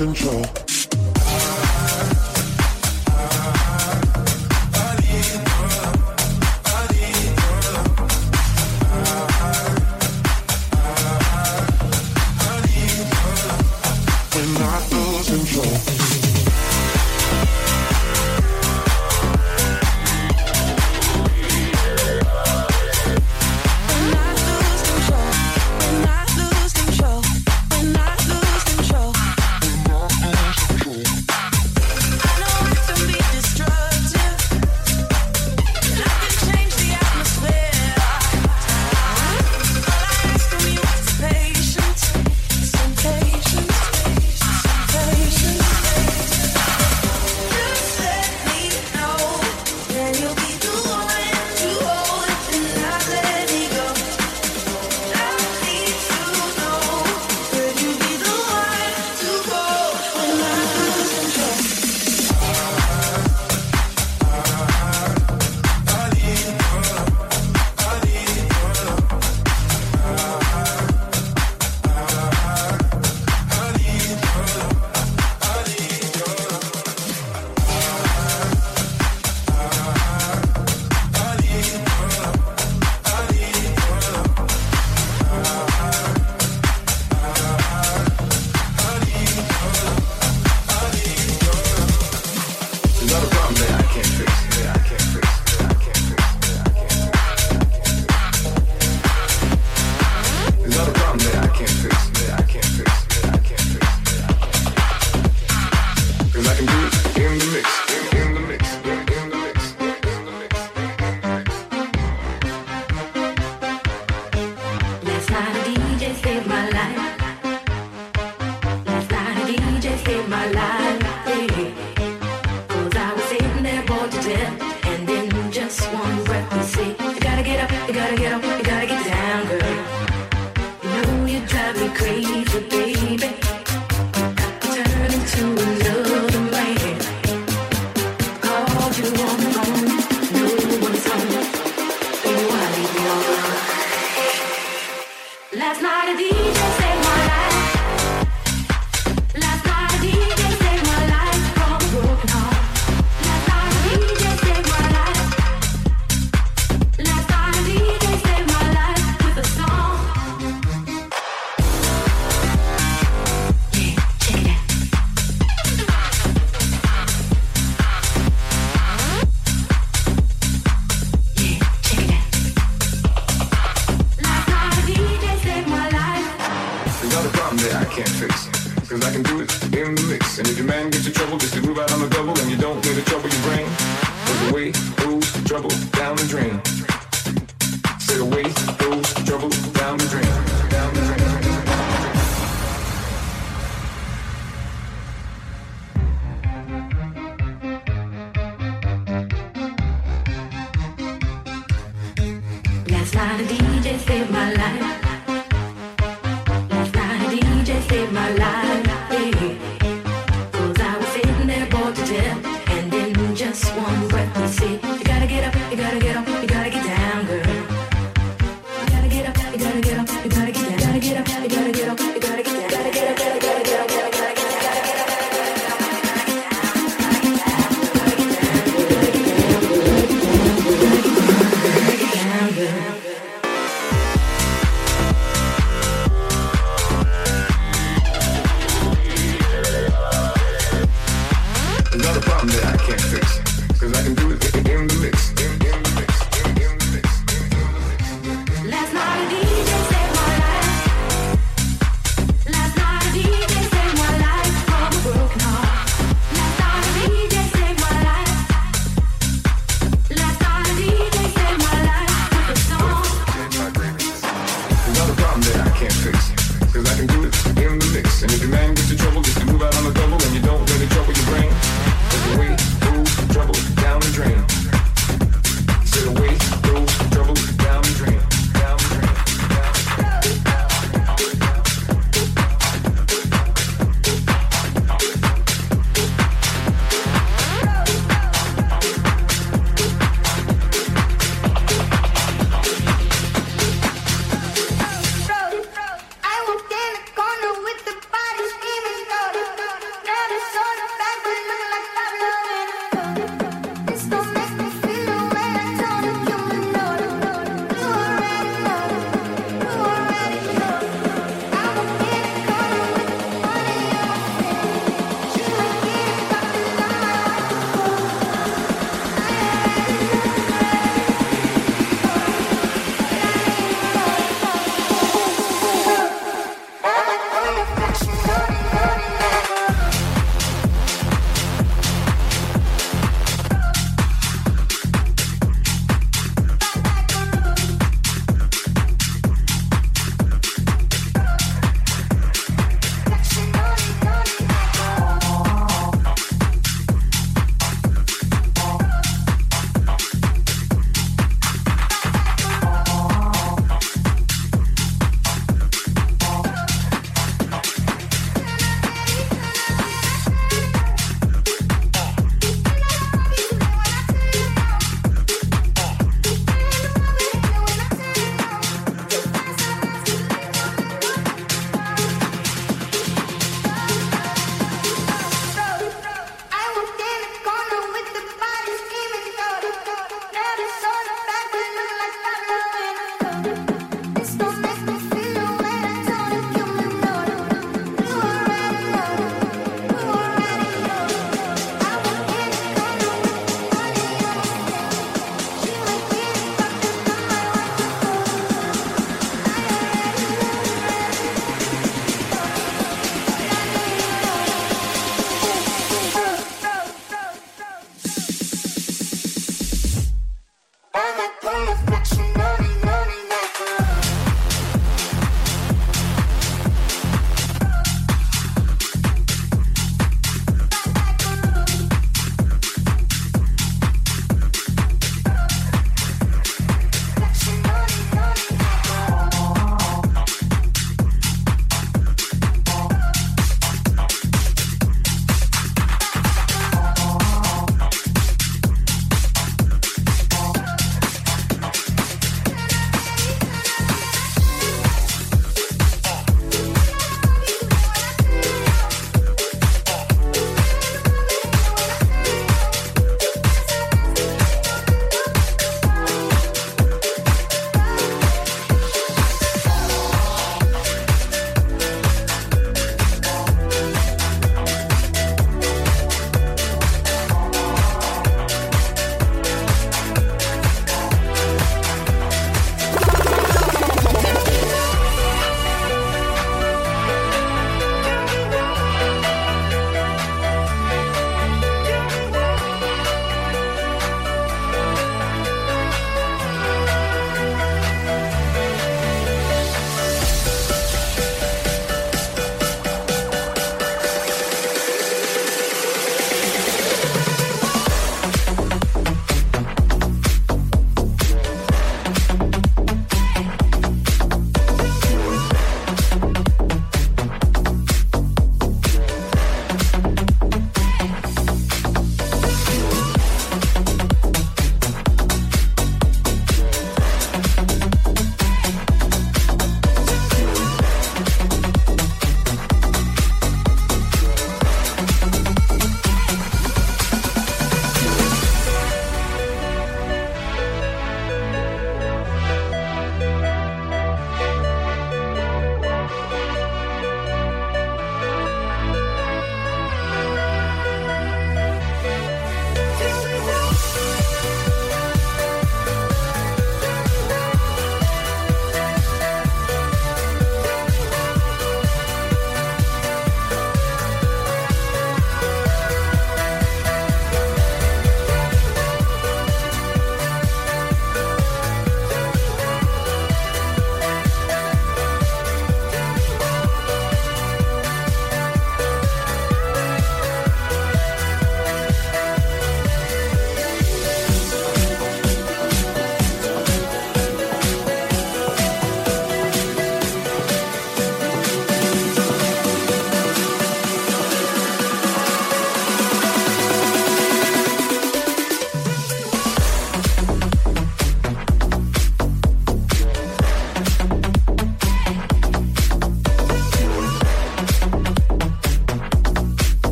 control Last night at the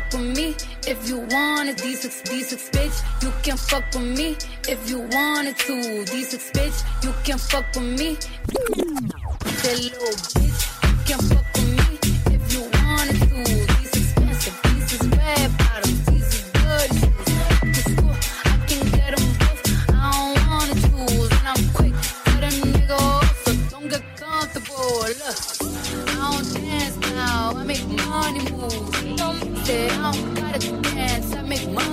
fuck with me if you wanted. D6, D6, bitch, you can fuck with me if you wanted to. D6, bitch, you can fuck with me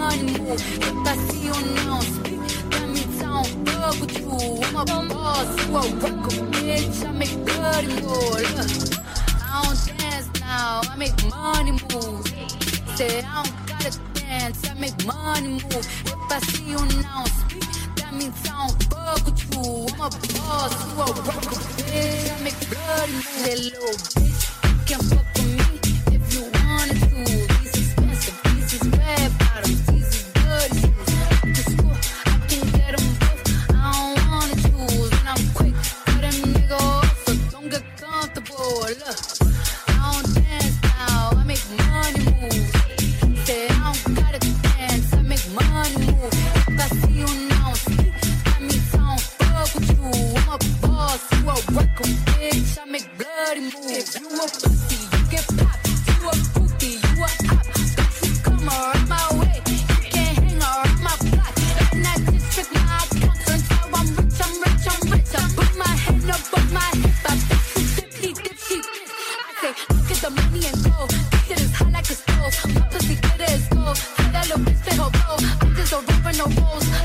money. If I see you announcement, got me down thug with you. I'm a boss, you a worker, bitch. I make dirty moves. Look, I don't dance now, I make money moves. Say I don't gotta dance, I make money. If I see you announcement, with you. I'm a boss, a bitch. I make dirty moves. That bitch, can't fuck no rules.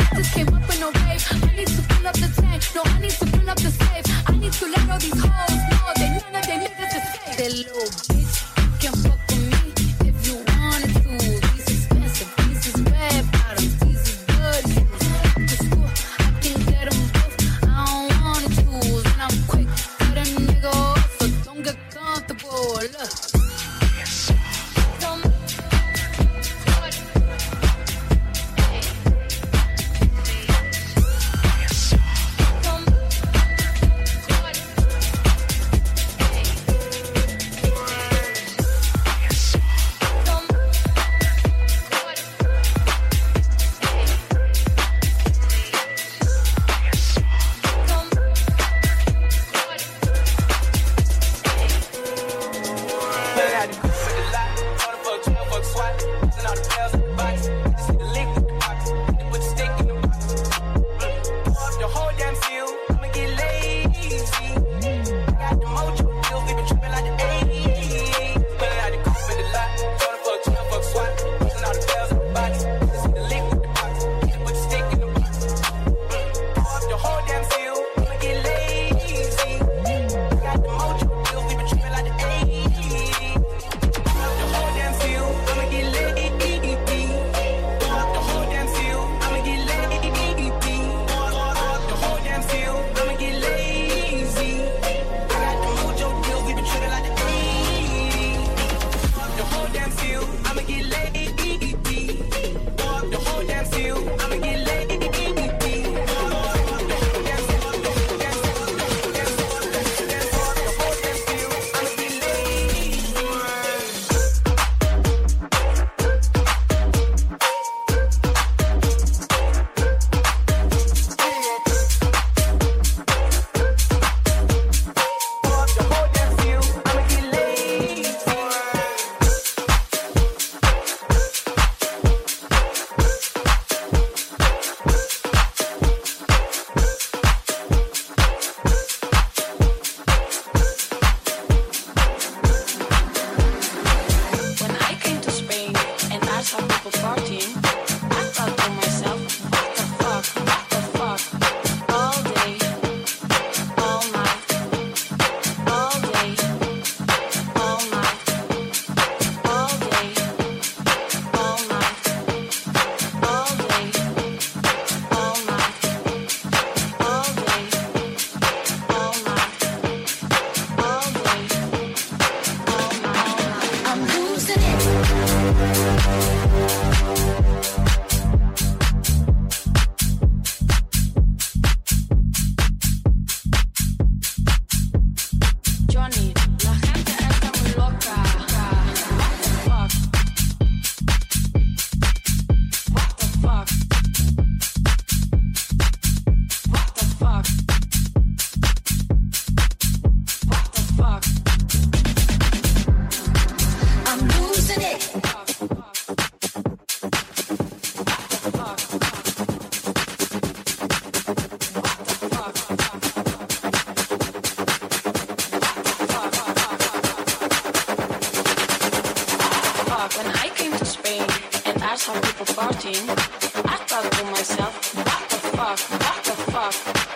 Everybody the jump!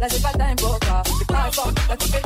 La porte, la cookie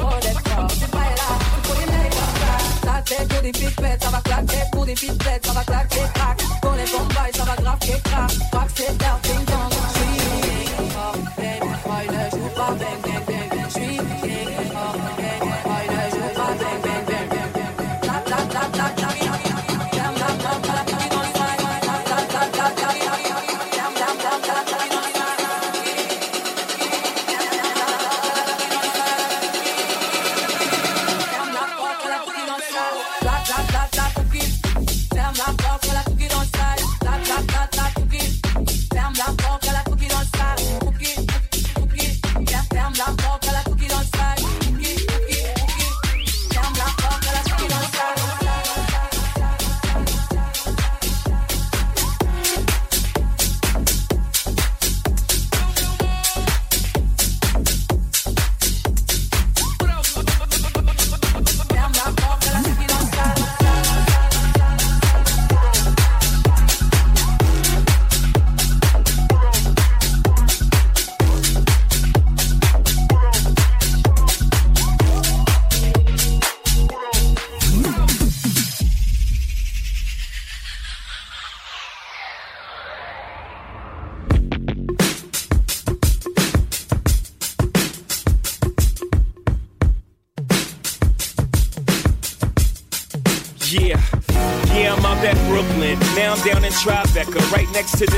Tribeca, right next to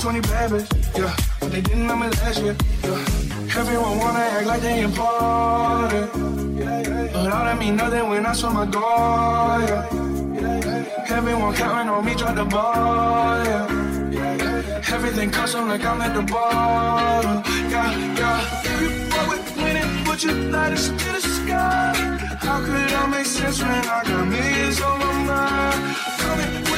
20 babies, yeah. But they didn't know me last year, yeah. Everyone wanna act like they important. Yeah, yeah, yeah. But all that mean nothing when I saw my goal, yeah. yeah. Everyone counting on me, drop the ball, yeah. yeah. Everything custom like I'm at the bottom, yeah, yeah. If you fuck with winning, put your lighters to the sky. How could I make sense when I got millions on my mind? Coming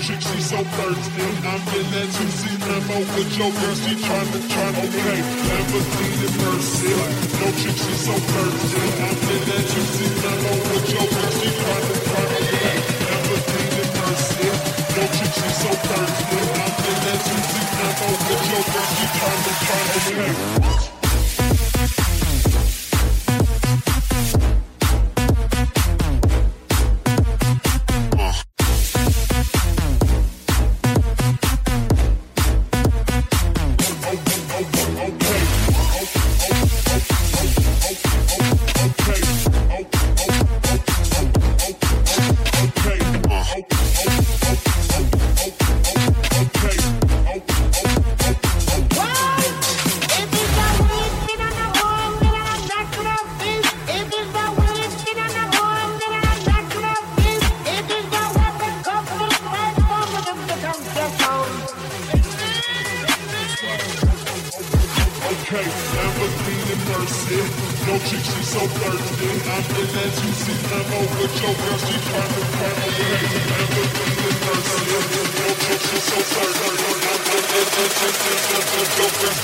chicks, she so thirsty. I'm in that 2C limo with your girl, she try to okay. Never seen it mercy. No chick, she so thirsty. I'm in that 2C limo with your girl, she try to okay. Never seen it mercy. No chick, she so thirsty. I'm in that 2C limo with your girl, she tryna, tryna okay.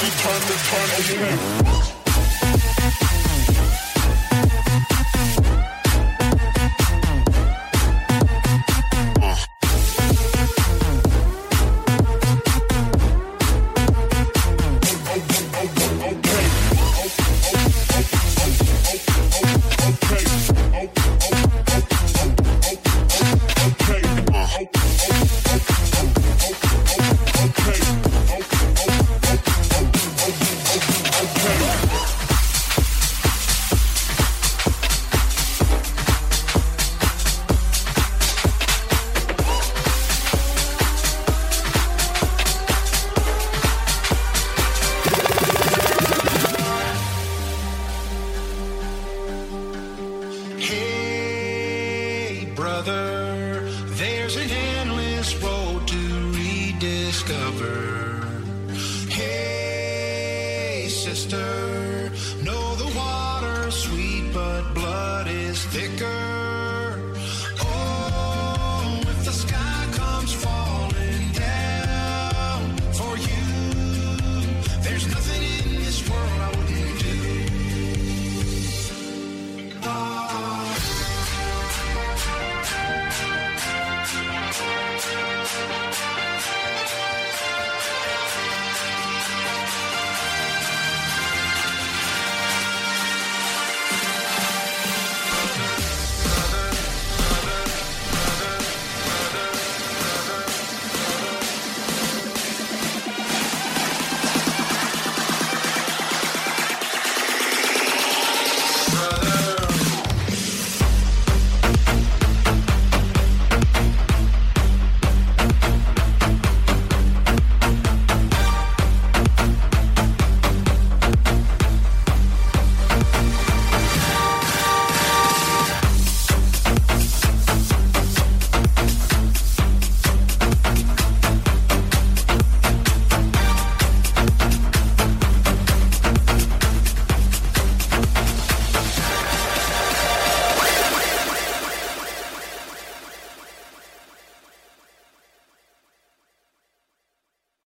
Your girl, she trying to